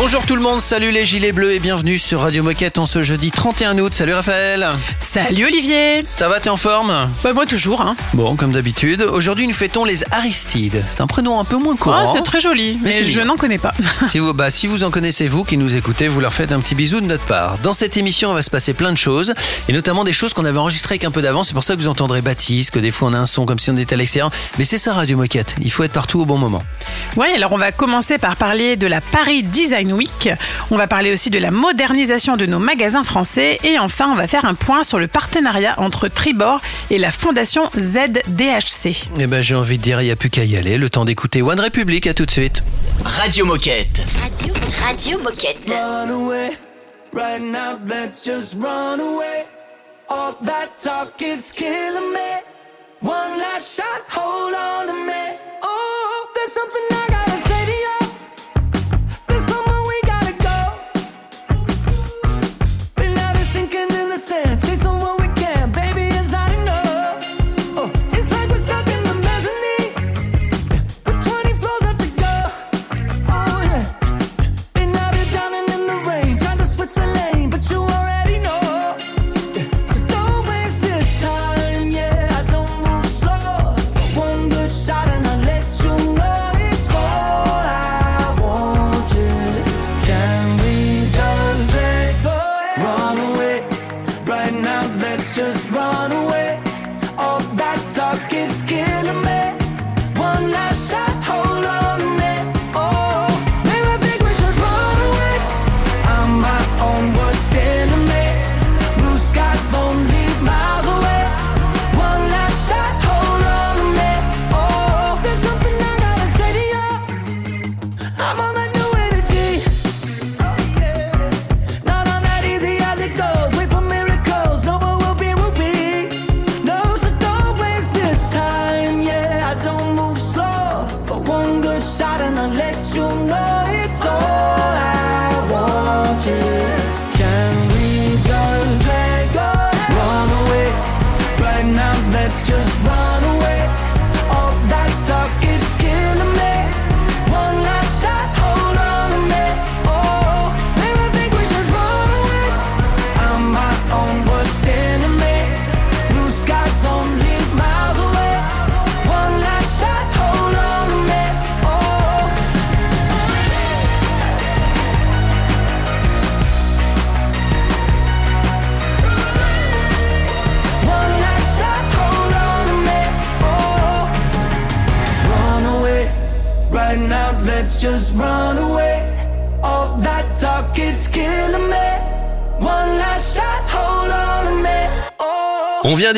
Bonjour tout le monde, salut les gilets bleus et bienvenue sur Radio Moquette en ce jeudi 31 août. Salut Raphaël. Salut Olivier. Ça va, t'es en forme? Bah moi toujours. Hein. Bon, comme d'habitude, aujourd'hui nous fêtons les Aristides. C'est un prénom un peu moins Oh, courant. c'est très joli, mais, je n'en connais pas. Si vous, bah, si vous en connaissez, vous qui nous écoutez, vous leur faites un petit bisou de notre part. Dans cette émission, on va se passer plein de choses, et notamment des choses qu'on avait enregistrées avec un peu d'avance. C'est pour ça que vous entendrez Baptiste, que des fois on a un son comme si on était à l'extérieur. Mais c'est ça Radio Moquette. Il faut être partout au bon moment. Ouais, alors on va commencer par parler de la Paris Design Week. On va parler aussi de la modernisation de nos magasins français et enfin on va faire un point sur le partenariat entre Tribord et la fondation ZDHC. Eh ben, j'ai envie de dire, il n'y a plus qu'à y aller. Le temps d'écouter One Republic. À tout de suite. Radio Moquette. Radio, Radio Moquette. run away. Right now, let's just run away. All that talk is killing me. One last shot, hold on to me. Oh, there's something I gotta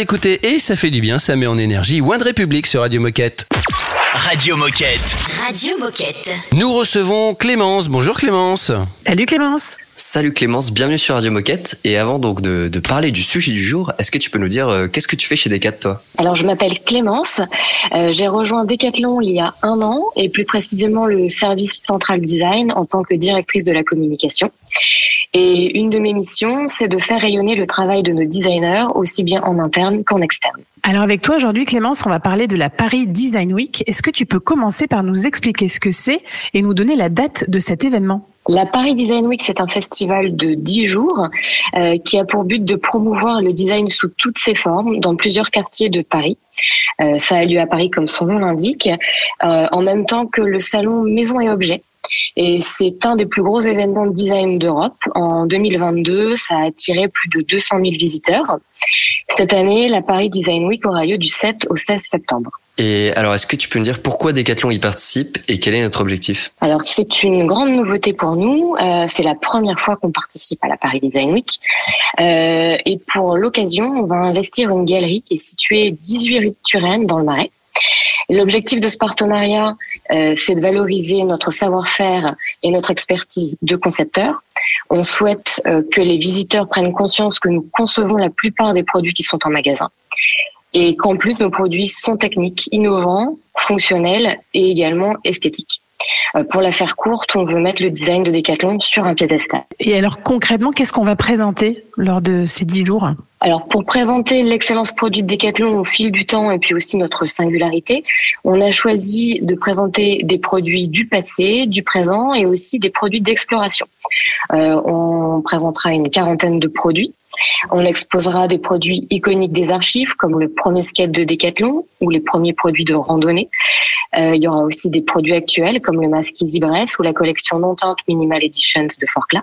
d'écouter et ça fait du bien, ça met en énergie One Republic sur Radio Moquette. Radio Moquette. Radio Moquette. Nous recevons Clémence. Bonjour Clémence. Salut Clémence. Salut Clémence, bienvenue sur Radio Moquette. Et avant donc de, de parler du sujet du jour, est-ce que tu peux nous dire euh, qu'est-ce que tu fais chez Decat toi? Alors, je m'appelle Clémence. Euh, j'ai rejoint Decathlon il y a un an et plus précisément le service Central Design en tant que directrice de la communication. Et une de mes missions, c'est de faire rayonner le travail de nos designers aussi bien en interne qu'en externe. Alors avec toi aujourd'hui Clémence, on va parler de la Paris Design Week. Est-ce que tu peux commencer par nous expliquer ce que c'est et nous donner la date de cet événement? La Paris Design Week, c'est un festival de 10 jours euh, qui a pour but de promouvoir le design sous toutes ses formes dans plusieurs quartiers de Paris. Euh, ça a lieu à Paris comme son nom l'indique, euh, en même temps que le salon Maison et Objets. Et c'est un des plus gros événements de design d'Europe. En 2022, ça a attiré plus de 200 000 visiteurs. Cette année, la Paris Design Week aura lieu du 7 au 16 septembre. Et alors, est-ce que tu peux nous dire pourquoi Decathlon y participe et quel est notre objectif? Alors c'est une grande nouveauté pour nous. Euh, c'est la première fois qu'on participe à la Paris Design Week. Euh, et pour l'occasion, on va investir une galerie qui est située 18 rue de Turenne dans le Marais. L'objectif de ce partenariat, euh, c'est de valoriser notre savoir-faire et notre expertise de concepteurs. On souhaite euh, que les visiteurs prennent conscience que nous concevons la plupart des produits qui sont en magasin et qu'en plus nos produits sont techniques, innovants, fonctionnels et également esthétiques. Euh, pour la faire courte, on veut mettre le design de Decathlon sur un piédestal. Et alors concrètement, qu'est-ce qu'on va présenter lors de ces dix jours? Alors pour présenter l'excellence produit de Decathlon au fil du temps et puis aussi notre singularité, on a choisi de présenter des produits du passé, du présent et aussi des produits d'exploration. Euh, on présentera une quarantaine de produits. On exposera des produits iconiques des archives comme le premier skate de Decathlon ou les premiers produits de randonnée. Euh, il y aura aussi des produits actuels comme le masque Easy ou la collection non teinte Minimal Editions de Forclaz.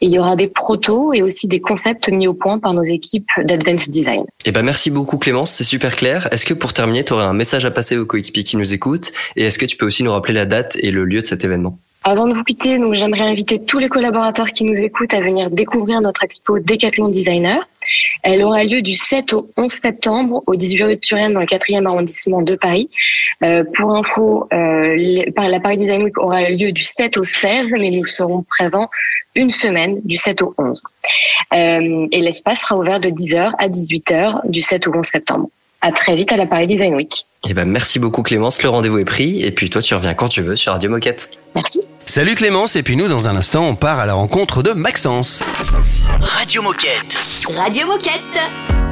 Et il y aura des protos et aussi des concepts mis au point par nos équipes d'Advanced Design. Eh ben merci beaucoup Clémence, c'est super clair. Est-ce que pour terminer, tu aurais un message à passer aux coéquipiers qui nous écoutent? Et est-ce que tu peux aussi nous rappeler la date et le lieu de cet événement? Avant de vous quitter, donc j'aimerais inviter tous les collaborateurs qui nous écoutent à venir découvrir notre expo Decathlon Designer. Elle aura lieu du 7 au 11 septembre au 18 rue de Turenne dans le 4e arrondissement de Paris. Euh, pour info, euh, la Paris Design Week aura lieu du 7 au 16, mais nous serons présents une semaine du 7 au 11. Euh, et l'espace sera ouvert de 10h à 18h du 7 au 11 septembre. À très vite à la Paris Design Week. Eh ben, merci beaucoup Clémence, le rendez-vous est pris et puis toi tu reviens quand tu veux sur Radio Moquette. Merci. Salut Clémence et puis nous dans un instant on part à la rencontre de Maxence. Radio Moquette. Radio Moquette.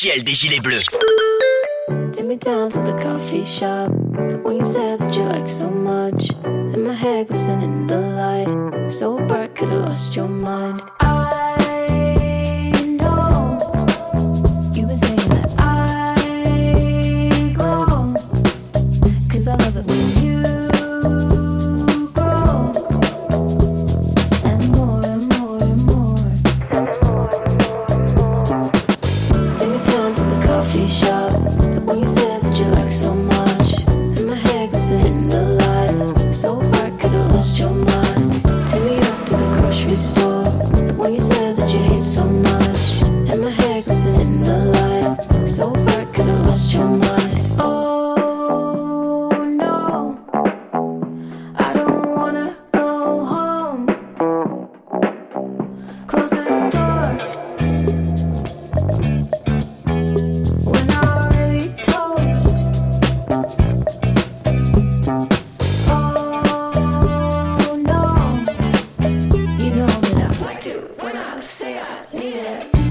Officielle des Gilets Bleus. When I say I need it.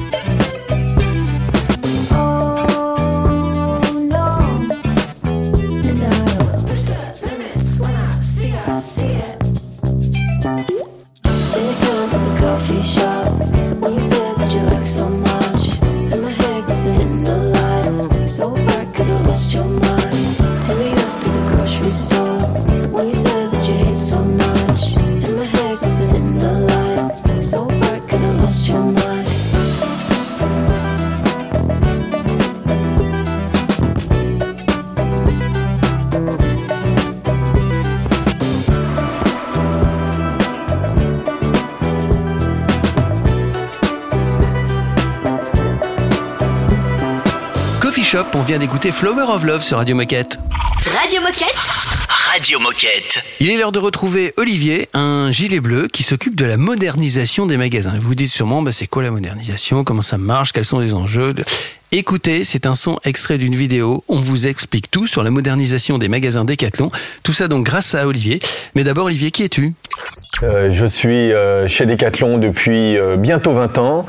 Vient d'écouter Flower of Love sur Radio Moquette. Radio Moquette Radio Moquette. Il est l'heure de retrouver Olivier, un gilet bleu qui s'occupe de la modernisation des magasins. Vous vous dites sûrement, bah, c'est quoi la modernisation? Comment ça marche? Quels sont les enjeux? Écoutez, c'est un son extrait d'une vidéo. On vous explique tout sur la modernisation des magasins Decathlon. Tout ça donc grâce à Olivier. Mais d'abord, Olivier, qui es-tu? Euh, je suis euh, chez Decathlon depuis euh, bientôt 20 ans.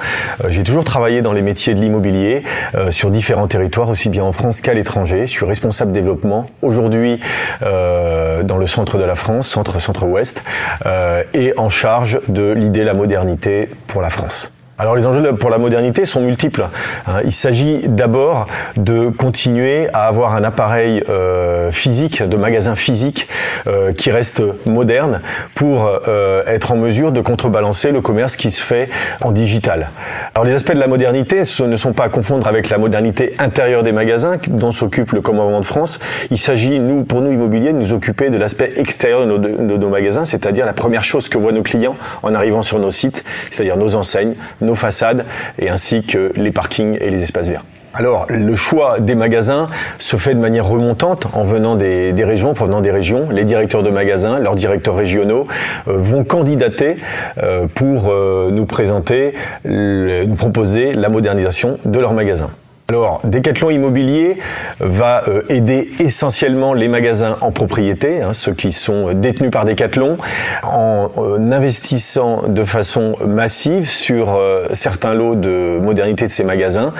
J'ai toujours travaillé dans les métiers de l'immobilier sur différents territoires, aussi bien en France qu'à l'étranger. Je suis responsable développement aujourd'hui dans le centre de la France, centre centre-ouest, euh, et en charge de l'idée la modernité pour la France. Alors les enjeux pour la modernité sont multiples. hein. Il s'agit d'abord de continuer à avoir un appareil euh, physique, de magasin physique, euh, qui reste moderne pour euh, être en mesure de contrebalancer le commerce qui se fait en digital. Alors les aspects de la modernité ce ne sont pas à confondre avec la modernité intérieure des magasins dont s'occupe le commandement de France. Il s'agit, nous, pour nous immobiliers, de nous occuper de l'aspect extérieur de nos, magasins, c'est-à-dire la première chose que voient nos clients en arrivant sur nos sites, c'est-à-dire nos enseignes, façades et ainsi que les parkings et les espaces verts. Alors, le choix des magasins se fait de manière remontante en venant des, régions, provenant des régions. Les directeurs de magasins, leurs directeurs régionaux euh, vont candidater euh, pour euh, nous présenter, nous proposer la modernisation de leurs magasins. Alors, Decathlon Immobilier va euh, aider essentiellement les magasins en propriété, hein, ceux qui sont détenus par Decathlon, en euh, investissant de façon massive sur euh, certains lots de modernité de ces magasins.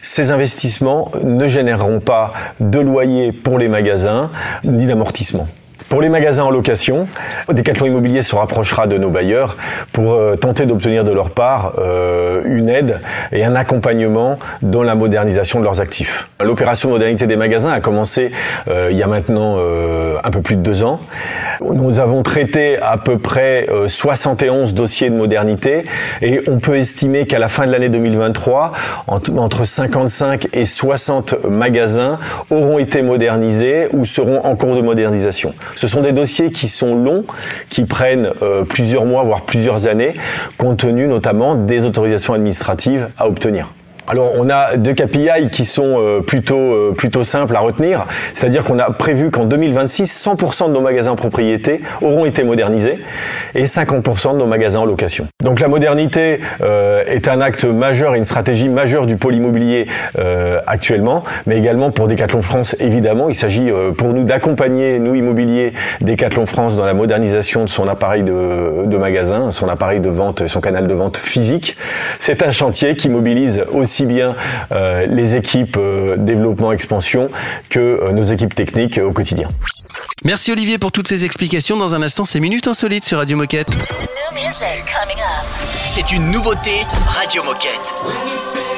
Ces investissements ne généreront pas de loyer pour les magasins ni d'amortissement. Pour les magasins en location, Decathlon Immobilier se rapprochera de nos bailleurs pour euh, tenter d'obtenir de leur part euh, une aide et un accompagnement dans la modernisation de leurs actifs. L'opération de modernité des magasins a commencé euh, il y a maintenant euh, un peu plus de deux ans. Nous avons traité à peu près euh, 71 dossiers de modernité et on peut estimer qu'à la fin de l'année 2023, entre, entre 55 et 60 magasins auront été modernisés ou seront en cours de modernisation. Ce sont des dossiers qui sont longs, qui prennent euh, plusieurs mois, voire plusieurs années, compte tenu notamment des autorisations administratives à obtenir. Alors on a deux KPI qui sont euh, plutôt euh, plutôt simples à retenir, c'est-à-dire qu'on a prévu qu'en 2026, 100% de nos magasins en propriété auront été modernisés et 50% de nos magasins en location. Donc la modernité euh, est un acte majeur et une stratégie majeure du pôle immobilier euh, actuellement, mais également pour Decathlon France évidemment. Il s'agit euh, pour nous d'accompagner nous immobiliers Decathlon France dans la modernisation de son appareil de, de magasin, son appareil de vente, son canal de vente physique. C'est un chantier qui mobilise aussi aussi bien les équipes développement expansion que nos équipes techniques au quotidien. Merci Olivier pour toutes ces explications. Dans un instant, c'est Minutes Insolites sur Radio Moquette. C'est une nouveauté Radio Moquette.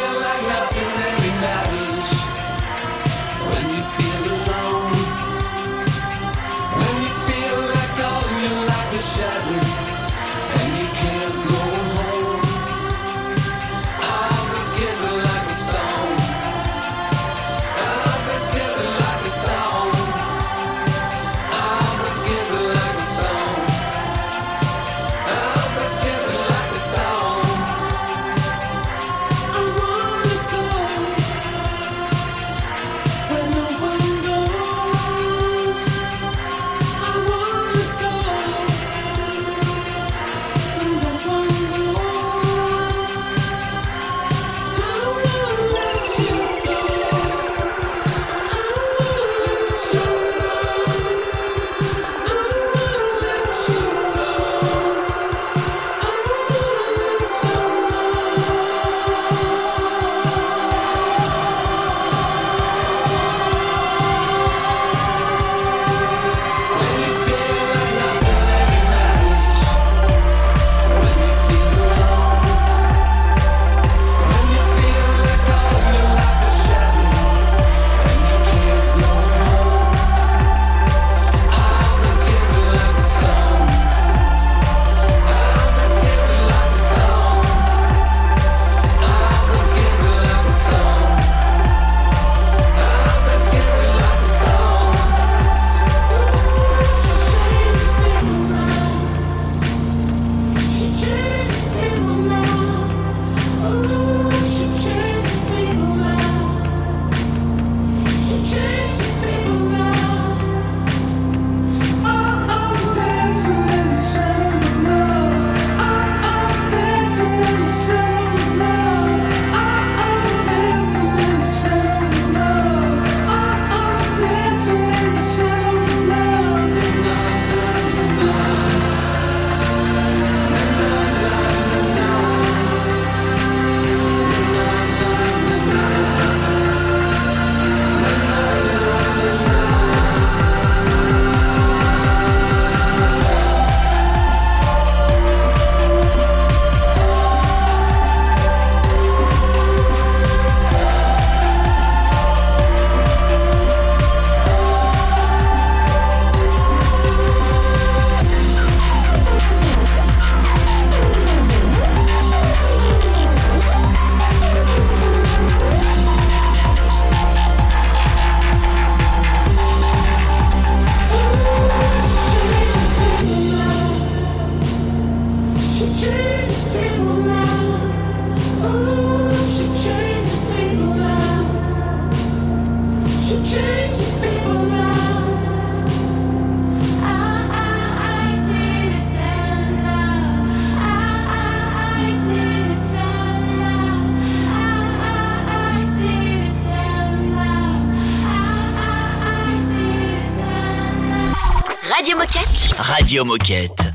Radio Moquette.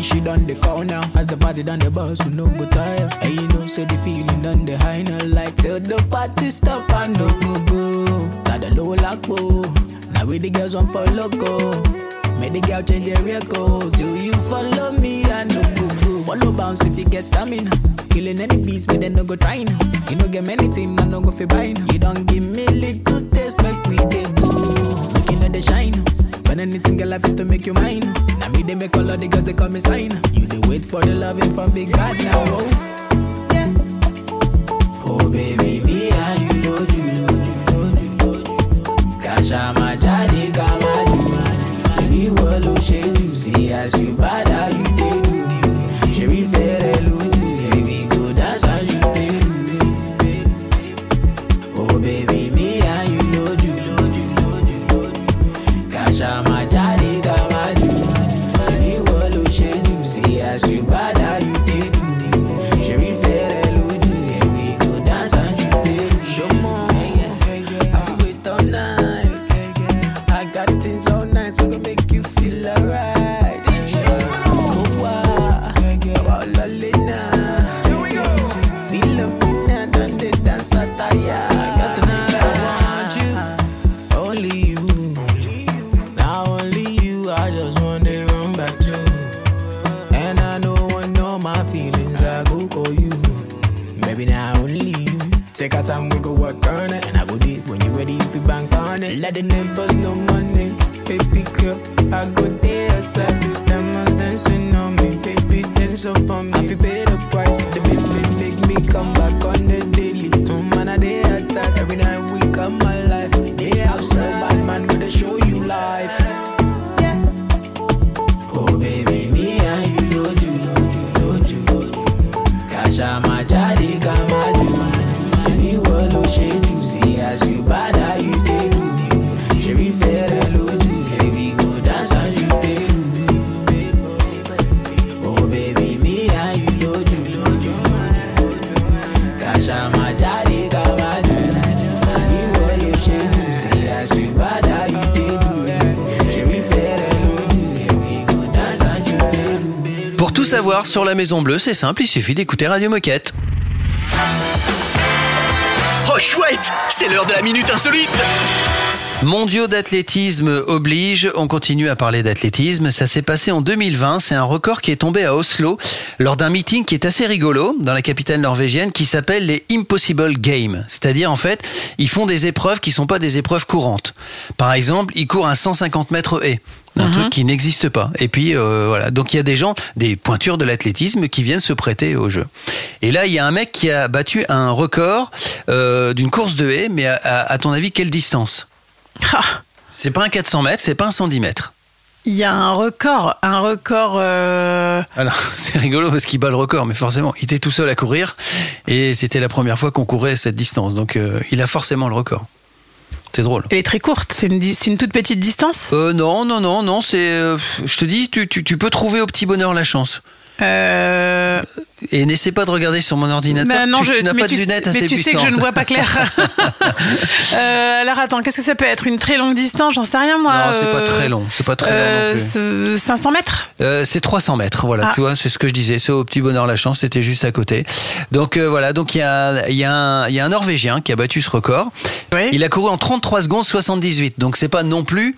she done the call now. As the party done the bus, we no go tired. And you know, so the feeling done the high now. Like till the party stop and no go go. Got the low lock, Now we the girls want for loco. The girl change their records. Do you follow me? I know go go. Follow bounce if you get stamina. Killing any beats, but then no go trying. You know get many things, I no go fi buying. You don't give me little taste, make we dey go. Make you know the shine. When anything girl I fit to make you mine. Now me they make all of the girls they call me sign. You they wait for the loving from big bad now. Let the neighbors know money. Baby girl, I go there outside them ones dancing on me. Baby, dance up on me. I feel pay the price. The baby make me come back savoir sur la Maison Bleue, c'est simple, il suffit d'écouter Radio Moquette. Oh chouette, c'est l'heure de la minute insolite. Mondiaux d'athlétisme oblige, on continue à parler d'athlétisme. Ça s'est passé en 2020, c'est un record qui est tombé à Oslo lors d'un meeting qui est assez rigolo dans la capitale norvégienne qui s'appelle les Impossible Games. C'est-à-dire en fait, ils font des épreuves qui sont pas des épreuves courantes. Par exemple, ils courent un 150 mètres haie. Un truc qui n'existe pas. Et puis euh, voilà, donc il y a des gens, des pointures de l'athlétisme qui viennent se prêter au jeu. Et là, il y a un mec qui a battu un record euh, d'une course de haie, mais à, à- à ton avis, quelle distance Ah, c'est pas un 400 mètres, c'est pas un 110 mètres. Il y a un record, un record. euh, Alors, c'est rigolo parce qu'il bat le record, mais forcément, il était tout seul à courir et c'était la première fois qu'on courait cette distance. Donc, il a forcément le record. C'est drôle. Elle est très courte, c'est une, toute petite distance? Euh, non, non, non, non, c'est. euh, je te dis, tu, tu, tu peux trouver au petit bonheur la chance. Euh, Et n'essaie pas de regarder sur mon ordinateur. bah non, tu, je, tu n'as mais pas de lunettes mais assez tu sais que je ne vois pas clair. Euh, alors attends, qu'est-ce que ça peut être? Une très longue distance? J'en sais rien moi. Non, c'est pas euh, très long. C'est pas très long euh, non plus. ce- 500 mètres? Euh, c'est 300 mètres, voilà, Ah. tu vois, c'est ce que je disais. C'est au petit bonheur la chance, c'était juste à côté. Donc euh, voilà, donc il y a, il y, a un- il y a un Norvégien qui a battu ce record. Oui. Il a couru en 33 secondes 78, donc c'est pas non plus,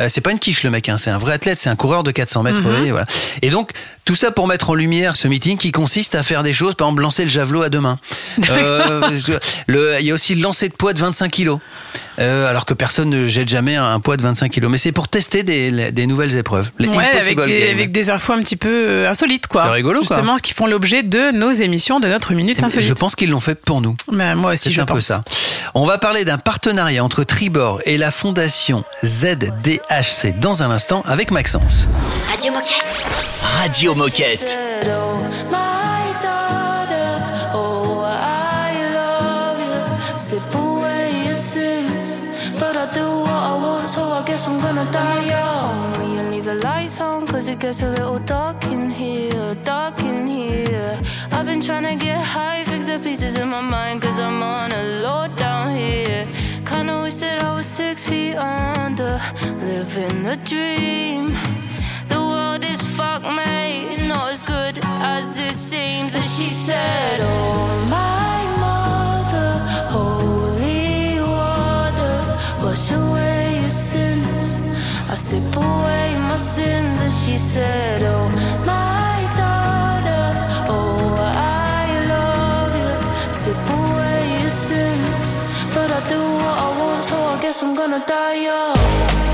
euh, c'est pas une quiche le mec, hein, c'est un vrai athlète, c'est un coureur de 400 mètres. Mhm. voilà. Et donc tout ça pour mettre en lumière ce meeting qui consiste à faire des choses, par exemple lancer le javelot à deux mains. Euh, le- il y a aussi le lancer de poids de 25 kilos, euh, alors que personne ne jette jamais un, un poids de 25 kilos. Mais c'est pour tester des, des nouvelles épreuves. Les Ouais, avec des, avec des infos un petit peu euh, insolites, quoi. C'est rigolo, quoi. Justement, ce qui font l'objet de nos émissions, de notre minute insolite. Je pense qu'ils l'ont fait pour nous. Bah, moi aussi, C'est je un pense. peu ça. On va parler d'un partenariat entre Tribord et la fondation ZDHC dans un instant avec Maxence. Radio Moquette. Radio Moquette. Gets a little dark in here, dark in here. I've been trying to get high, fix the pieces in my mind, cause I'm on a low down here. Kinda wish that I was six feet under, living the dream. The world is fucked, mate, not as good as it seems. And she said, Oh, my sip away my sins. And she said, Oh, my daughter, oh, I love you. Sip away your sins. But I do what I want, so I guess I'm gonna die young.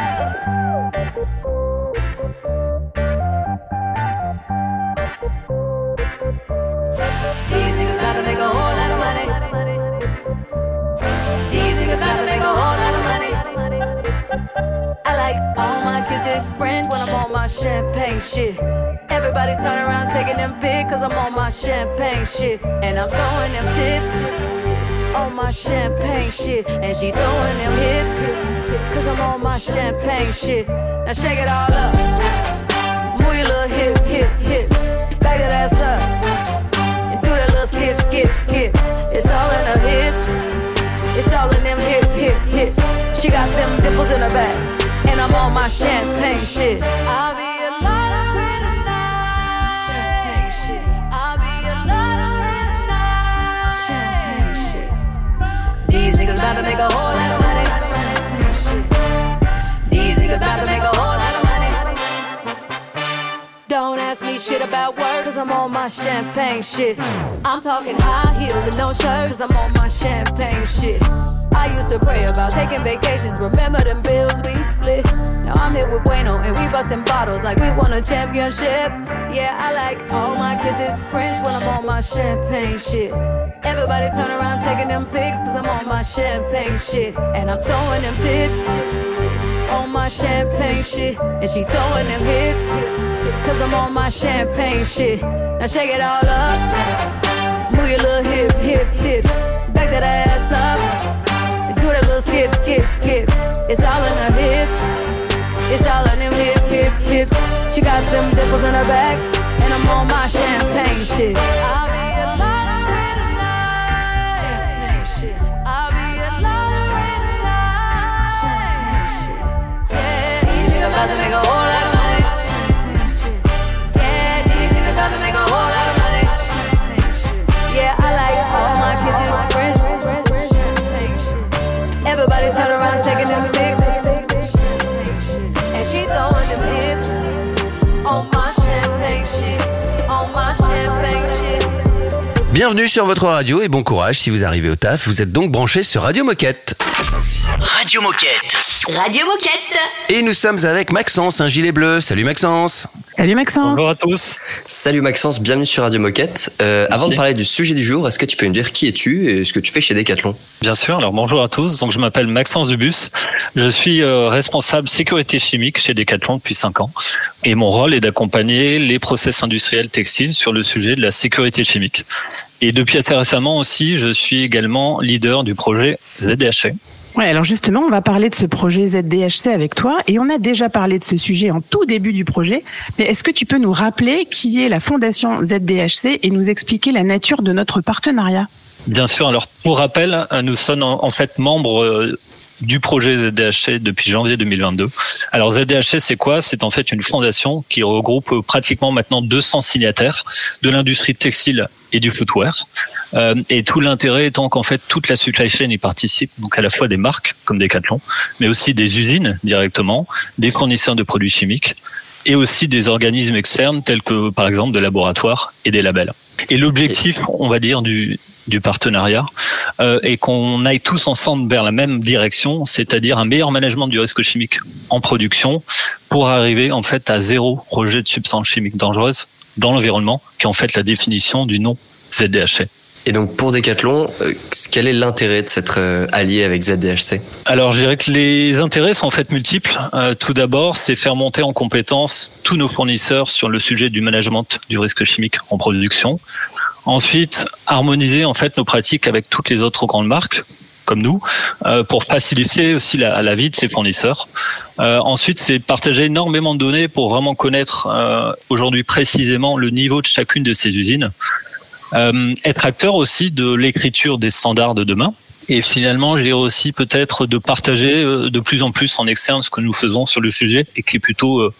All it's French when I'm on my champagne shit. Everybody turn around taking them pics cause I'm on my champagne shit. And I'm throwing them tips on my champagne shit. And she throwing them hips cause I'm on my champagne shit. Now shake it all up. Move your little hip, hip, hips. Back that ass up and do that little skip, skip, skip. It's all in her hips. It's all in them hip, hip, hips. She got them dimples in her back, and I'm on my champagne shit. I'll be a tonight. Champagne shit. I'll be a tonight. Champagne shit. These niggas about to make a whole lot of money. These niggas about to make a whole lot of money. Don't ask me shit about work, cause I'm on my champagne shit. I'm talking high heels and no shirt, cause I'm on my champagne shit. I used to pray about taking vacations, remember them bills we split. Now I'm here with Bueno and we busting bottles like we won a championship. Yeah, I like all my kisses French when I'm on my champagne shit. Everybody turn around taking them pics, cause I'm on my champagne shit. And I'm throwing them tips on my champagne shit. And she throwing them hips, cause I'm on my champagne shit. Now shake it all up. Move your little hip, hip tips. Back that ass up. Skip, skip, skip. It's all in her hips. It's all in them hip, hip, hips. She got them dimples in her back. And I'm on my champagne shit. I'll be a lottery tonight. Shit. I'll be a lottery tonight. Yeah, these niggas about to make a Bienvenue sur votre radio et bon courage si vous arrivez au taf. Vous êtes donc branché sur Radio Moquette. Radio Moquette. Radio Moquette. Et nous sommes avec Maxence, un gilet bleu. Salut Maxence. Salut Maxence. Bonjour à tous. Salut Maxence, bienvenue sur Radio Moquette. Euh, avant de parler du sujet du jour, est-ce que tu peux nous dire qui es-tu et ce que tu fais chez Decathlon? Bien sûr, alors bonjour à tous. Donc je m'appelle Maxence Dubus. Je suis euh, responsable sécurité chimique chez Decathlon depuis 5 ans. Et mon rôle est d'accompagner les process industriels textiles sur le sujet de la sécurité chimique. Et depuis assez récemment aussi, je suis également leader du projet ZDHC. Ouais, alors justement, on va parler de ce projet ZDHC avec toi et on a déjà parlé de ce sujet en tout début du projet. Mais est-ce que tu peux nous rappeler qui est la fondation ZDHC et nous expliquer la nature de notre partenariat? Bien sûr. Alors, pour rappel, euh, nous sommes en fait membres euh, du projet ZDHC depuis janvier 2022. Alors ZDHC, c'est quoi? C'est en fait une fondation qui regroupe pratiquement maintenant 200 signataires de l'industrie textile et du footwear. Euh, et tout l'intérêt étant qu'en fait toute la supply chain y participe, donc à la fois des marques comme Decathlon, mais aussi des usines directement, des fournisseurs de produits chimiques et aussi des organismes externes tels que par exemple des laboratoires et des labels. Et l'objectif, on va dire, du, du partenariat euh, est qu'on aille tous ensemble vers la même direction, c'est-à-dire un meilleur management du risque chimique en production pour arriver en fait à zéro rejet de substances chimiques dangereuses dans l'environnement, qui est en fait la définition du nom ZDHC. Et donc pour Decathlon, euh, quel est l'intérêt de s'être euh, allié avec ZDHC Alors, je dirais que les intérêts sont en fait multiples. Euh, tout d'abord, c'est faire monter en compétence tous nos fournisseurs sur le sujet du management du risque chimique en production. Ensuite, harmoniser en fait nos pratiques avec toutes les autres grandes marques comme nous euh, pour faciliter aussi la, vie de ces fournisseurs. Euh, ensuite, c'est partager énormément de données pour vraiment connaître euh, aujourd'hui précisément le niveau de chacune de ces usines. Être acteur aussi de l'écriture des standards de demain. Et finalement, je dirais aussi peut-être de partager de plus en plus en externe ce que nous faisons sur le sujet et qui est plutôt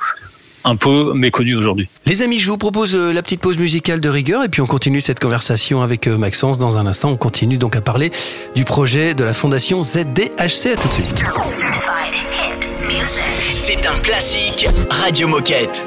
un peu méconnu aujourd'hui. Les amis, je vous propose euh, la petite pause musicale de rigueur et puis on continue cette conversation avec euh, Maxence dans un instant. On continue donc à parler du projet de la fondation ZDHC. À tout de suite. C'est un classique Radio Moquette.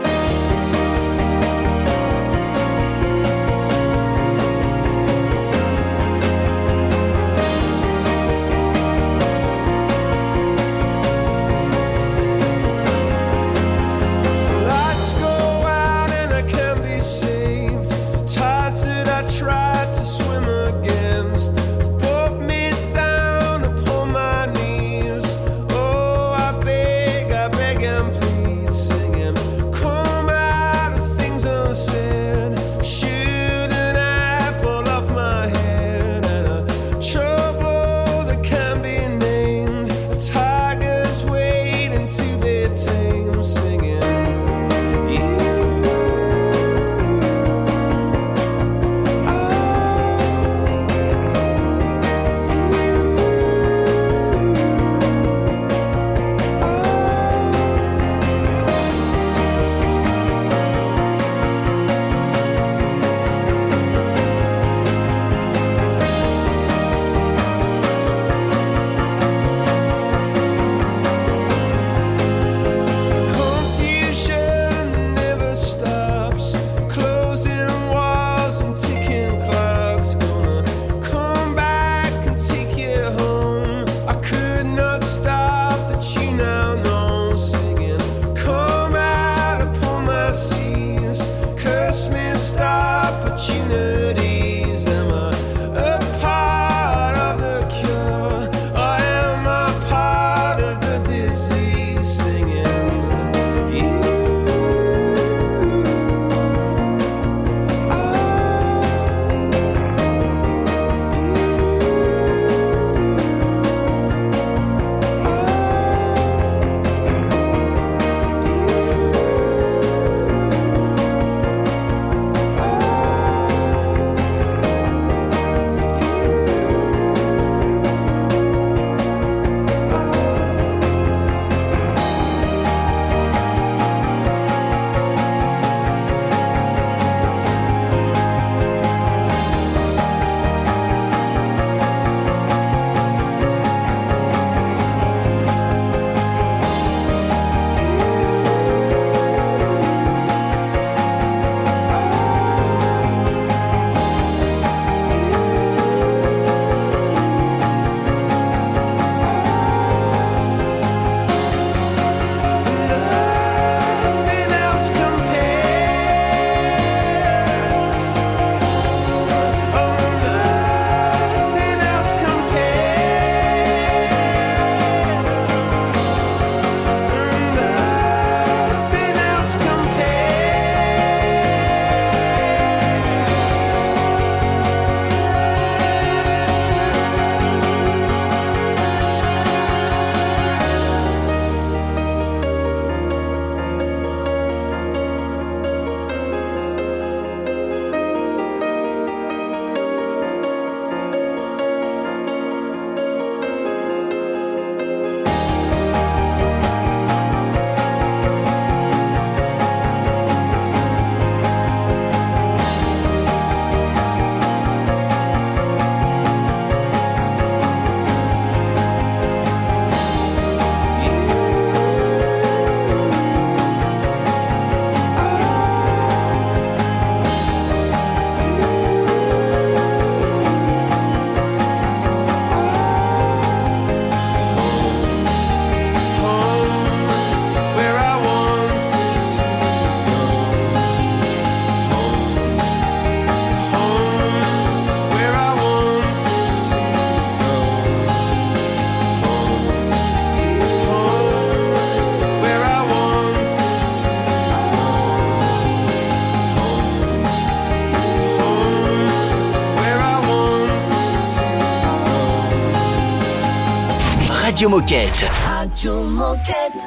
Radio Moquette. Radio Moquette.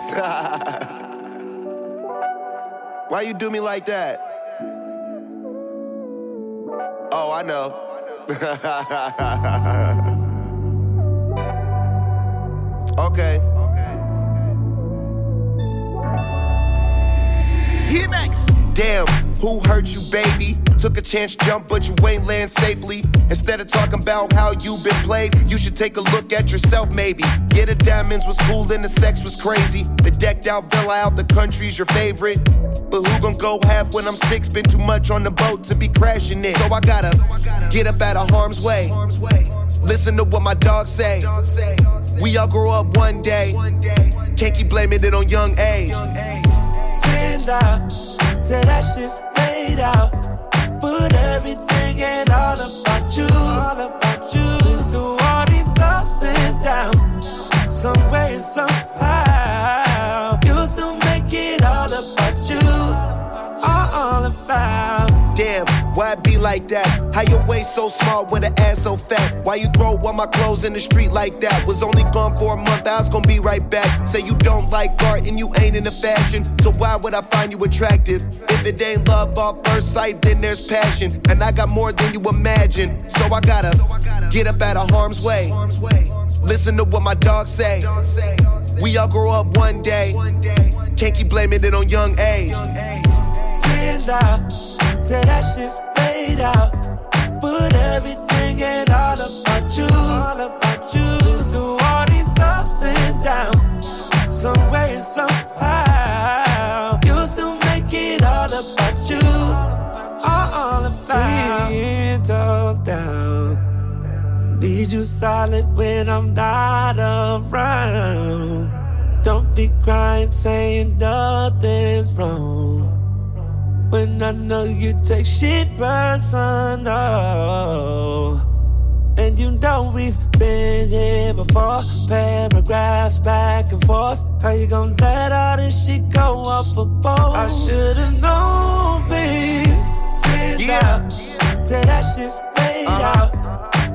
Why you do me like that? Oh, I know. okay. Hit back. Damn, who hurt you, baby? Took a chance, jump, but you ain't land safely. Instead of talking about how you been played, you should take a look at yourself, maybe. Yeah, the diamonds was cool and the sex was crazy. The decked out villa out the country's your favorite. But who gon' go half when I'm six? Been too much on the boat to be crashing it. So I gotta get up out of harm's way. Listen to what my dogs say. We all grow up one day. Can't keep blaming it on young age. Stand out, Said I just played out. Put everything and all about you. All about you. Through all these ups and downs. Some way, some like that? How your waist so small with an ass so fat? Why you throw all my clothes in the street like that? Was only gone for a month, I was gonna be right back. Say you don't like art and you ain't into fashion, so why would I find you attractive? If it ain't love off first sight, then there's passion. And I got more than you imagine, so I gotta get up out of harm's way. Listen to what my dogs say. We all grow up one day. Can't keep blaming it on young age. Say that shit's played out. Put everything and all about you, all about you. Through all these ups and downs, some way and somehow, you still make it all about you, all, about. Ten toes down, need you solid when I'm not around. Don't be crying, saying nothing's wrong. When I know you take shit personal. And you know we've been here before. Paragraphs back and forth. How you gonna let all this shit go off a boat? I should've known, babe. Sit Yeah. Say that shit's played Uh-huh. out.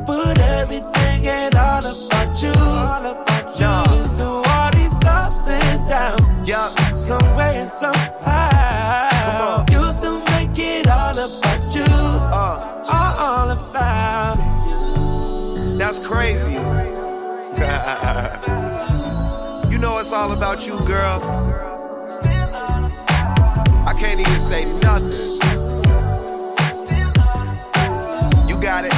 Put everything and all about you. All about you. Yeah. Through all these ups and downs. Yeah. Some way and somehow. You know it's all about you, girl. I can't even say nothing. You got it.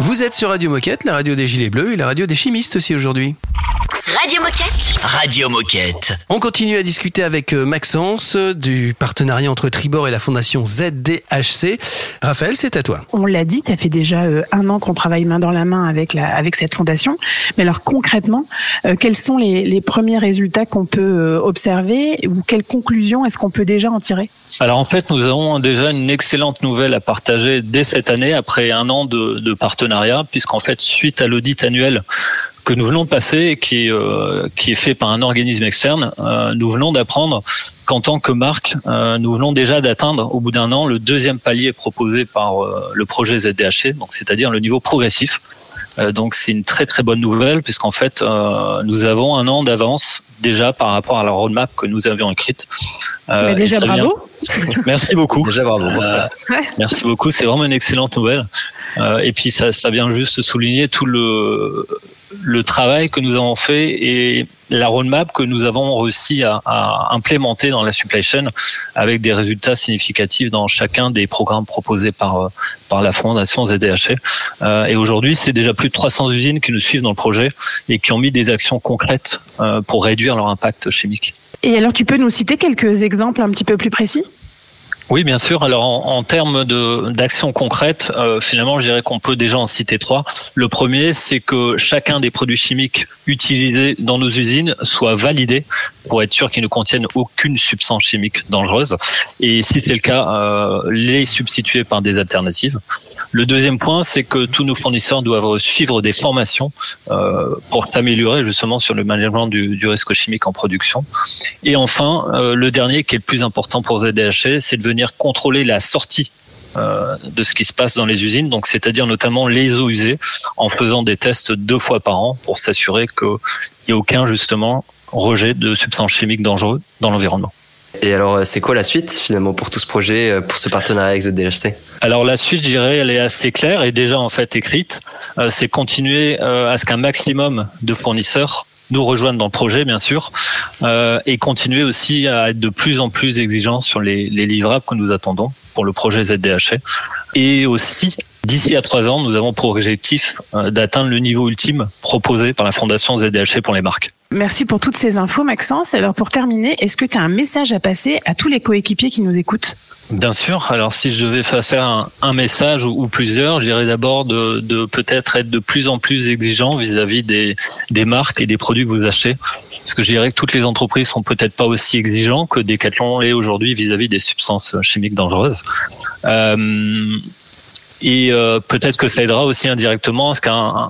Vous êtes sur Radio Moquette, la radio des Gilets Bleus et la radio des chimistes aussi aujourd'hui. Radio Moquette. Radio Moquette. On continue à discuter avec euh, Maxence euh, du partenariat entre Tribord et la fondation ZDHC. Raphaël, c'est à toi. On l'a dit, ça fait déjà euh, un an qu'on travaille main dans la main avec la, avec cette fondation. Mais alors concrètement, quels sont les, les premiers résultats qu'on peut observer ou quelles conclusions est-ce qu'on peut déjà en tirer? Alors en fait, nous avons déjà une excellente nouvelle à partager dès cette année, après un an de, de partenariat, puisqu'en fait, suite à l'audit annuel que nous venons de passer, et qui, est, euh, qui est fait par un organisme externe, euh, nous venons d'apprendre qu'en tant que marque, euh, nous venons déjà d'atteindre au bout d'un an le deuxième palier proposé par euh, le projet ZDHC, donc c'est-à-dire le niveau progressif. Euh, donc c'est une très très bonne nouvelle puisqu'en fait euh, nous avons un an d'avance déjà par rapport à la roadmap que nous avions écrite. Euh, Mais et déjà vient- bravo. Merci beaucoup. Déjà bravo pour ça. Euh, Merci beaucoup, c'est vraiment une excellente nouvelle. Euh, et puis ça, ça vient juste souligner tout le le travail que nous avons fait et la roadmap que nous avons réussi à, à implémenter dans la supply chain avec des résultats significatifs dans chacun des programmes proposés par euh, par la fondation ZDHC. Euh, et aujourd'hui, c'est déjà plus de 300 usines qui nous suivent dans le projet et qui ont mis des actions concrètes euh, pour réduire leur impact chimique. Et alors tu peux nous citer quelques exemples un petit peu plus précis? Oui, bien sûr. Alors, en, en termes d'actions concrètes, euh, finalement, je dirais qu'on peut déjà en citer trois. Le premier, c'est que chacun des produits chimiques utilisés dans nos usines soit validé pour être sûr qu'ils ne contiennent aucune substance chimique dangereuse. Et si c'est le cas, euh, les substituer par des alternatives. Le deuxième point, c'est que tous nos fournisseurs doivent suivre des formations euh, pour s'améliorer justement sur le management du, risque chimique en production. Et enfin, euh, le dernier qui est le plus important pour ZDHC, c'est de venir contrôler la sortie de ce qui se passe dans les usines, donc c'est-à-dire notamment les eaux usées, en faisant des tests deux fois par an pour s'assurer qu'il n'y ait aucun justement rejet de substances chimiques dangereuses dans l'environnement. Et alors, euh, c'est quoi la suite finalement pour tout ce projet, euh, pour ce partenariat avec ZDHC Alors la suite, je dirais, elle est assez claire et déjà en fait écrite. Euh, c'est continuer euh, à ce qu'un maximum de fournisseurs nous rejoignent dans le projet, bien sûr, euh, et continuer aussi à être de plus en plus exigeants sur les, les livrables que nous attendons pour le projet ZDHC. Et aussi, d'ici à trois ans, nous avons pour objectif euh, d'atteindre le niveau ultime proposé par la Fondation ZDHC pour les marques. Merci pour toutes ces infos Maxence. Alors pour terminer, est-ce que tu as un message à passer à tous les coéquipiers qui nous écoutent? Bien sûr. Alors, si je devais faire un, message ou, ou plusieurs, je dirais d'abord de, peut-être être de plus en plus exigeant vis-à-vis des, marques et des produits que vous achetez. Parce que je dirais que toutes les entreprises sont peut-être pas aussi exigeants que Decathlon l'est aujourd'hui vis-à-vis des substances chimiques dangereuses. Euh, et euh, peut-être que ça aidera aussi indirectement à ce qu'un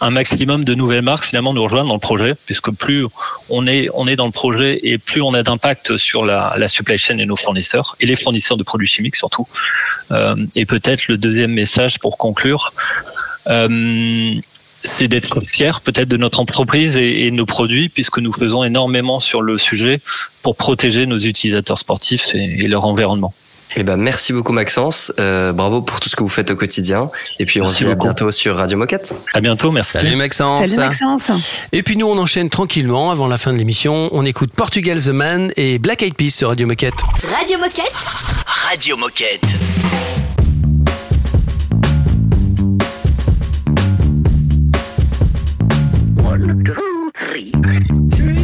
un maximum de nouvelles marques finalement nous rejoindre dans le projet, puisque plus on est on est dans le projet et plus on a d'impact sur la, supply chain et nos fournisseurs et les fournisseurs de produits chimiques surtout. Euh, et peut-être le deuxième message pour conclure. Euh, c'est d'être fier peut-être de notre entreprise et, et, nos produits puisque nous faisons énormément sur le sujet pour protéger nos utilisateurs sportifs et leur environnement. Eh ben, merci beaucoup Maxence. Euh, bravo pour tout ce que vous faites au quotidien. Et puis on Merci se dit à bientôt sur Radio Moquette. À bientôt, merci. Salut Maxence. Salut Maxence. Et puis nous, on enchaîne tranquillement avant la fin de l'émission. On écoute Portugal The Man et Black Eyed Peas sur Radio Moquette. Radio Moquette. Radio Moquette. Don't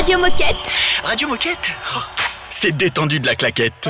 Radio Moquette. Radio Moquette? Oh, C'est détendu de la claquette.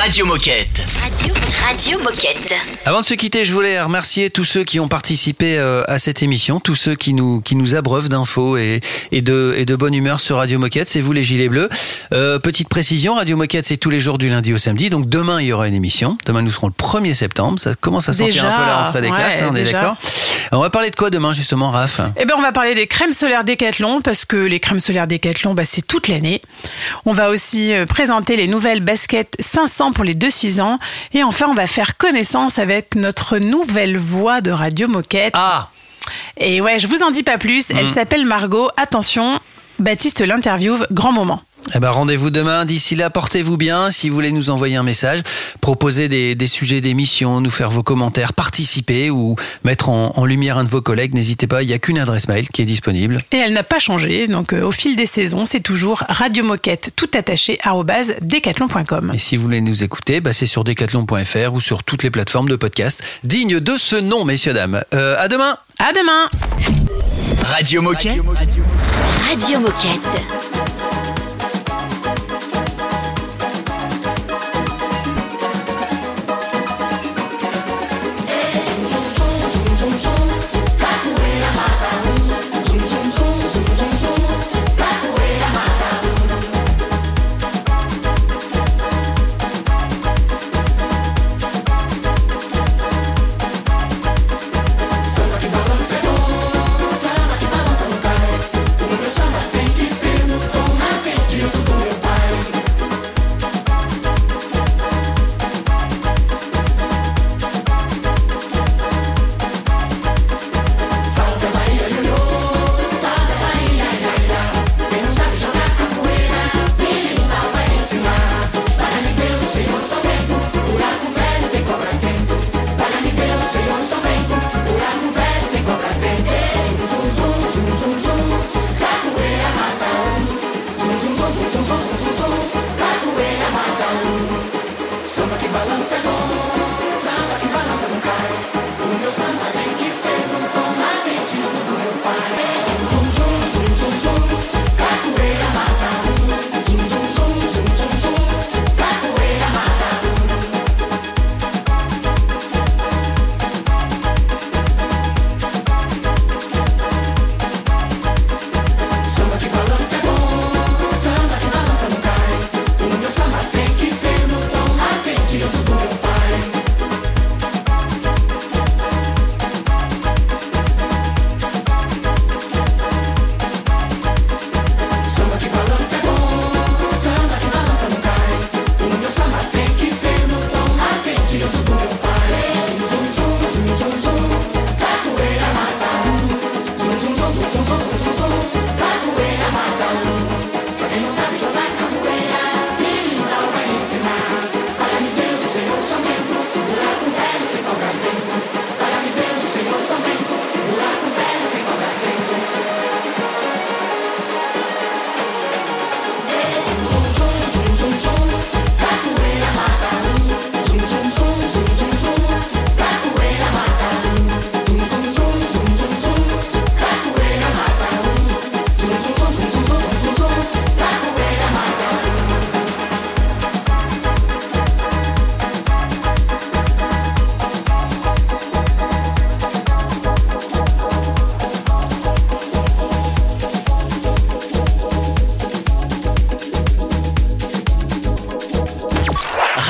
Radio Moquette. Radio, Radio Moquette. Avant de se quitter, je voulais remercier tous ceux qui ont participé euh, à cette émission, tous ceux qui nous qui nous abreuvent d'infos et, et de et de bonne humeur sur Radio Moquette. C'est vous les gilets bleus. Euh, petite précision, Radio Moquette c'est tous les jours du lundi au samedi. Donc demain il y aura une émission. Demain nous serons le 1er septembre. Ça commence à sentir Déjà, un peu la rentrée des ouais, classes. hein, on est d'accord. On va parler de quoi demain justement, Raph? Eh ben, on va parler des crèmes solaires Décathlon parce que les crèmes solaires Décathlon, bah, c'est toute l'année. On va aussi euh, présenter les nouvelles baskets 500 pour les 2-6 ans. Et enfin, on va faire connaissance avec notre nouvelle voix de Radio Moquette. Ah Et ouais, je vous en dis pas plus. Elle Mhm. s'appelle Margot. Attention, Baptiste l'interviewe. Grand moment. Eh ben, rendez-vous demain. D'ici là, portez-vous bien. Si vous voulez nous envoyer un message, proposer des, des sujets d'émission, nous faire vos commentaires, participer ou mettre en, en lumière un de vos collègues, n'hésitez pas. Il n'y a qu'une adresse mail qui est disponible. Et elle n'a pas changé. Donc, euh, au fil des saisons, c'est toujours Radio Moquette tout attaché decathlon.com. Et si vous voulez nous écouter, bah, c'est sur decathlon.fr ou sur toutes les plateformes de podcast dignes de ce nom, messieurs, dames. Euh, à demain À demain Radio Moquette. Radio Moquette. Tem que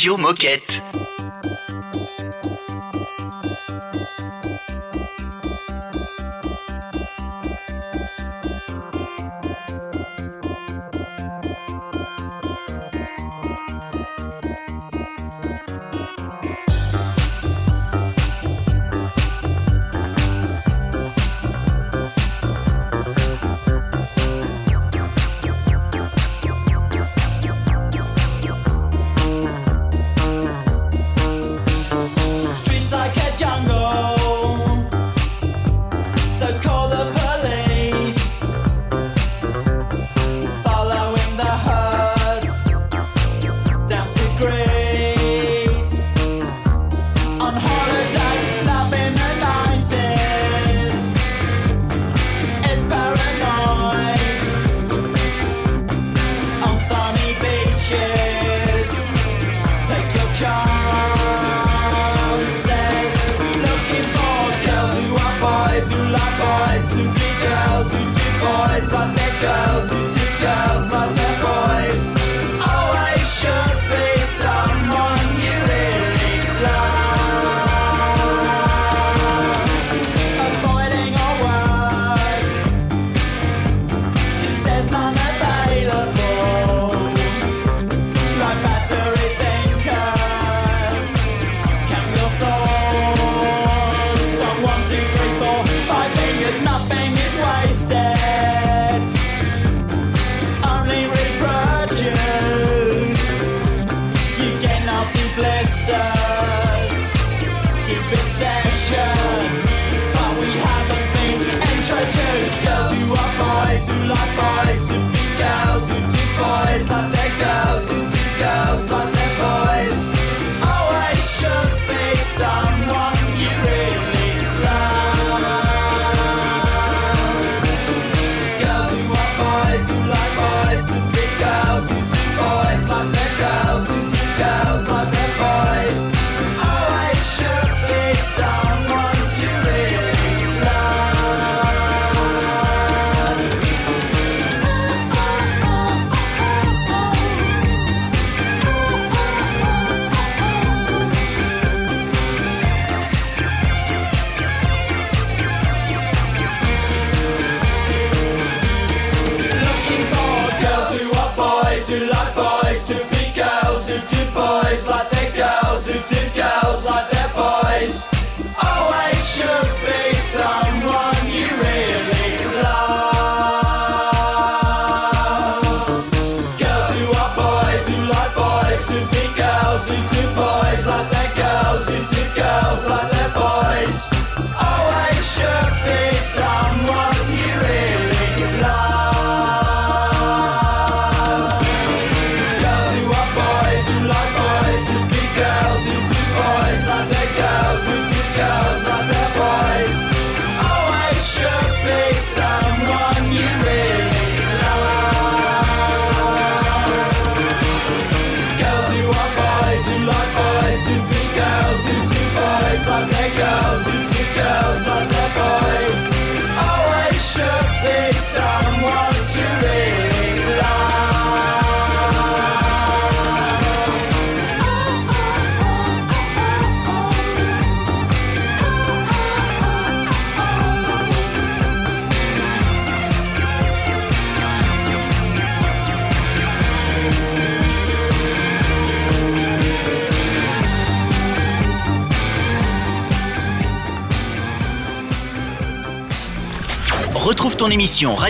Radio Moquette.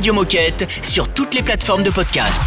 Radio Moquette sur toutes les plateformes de podcast.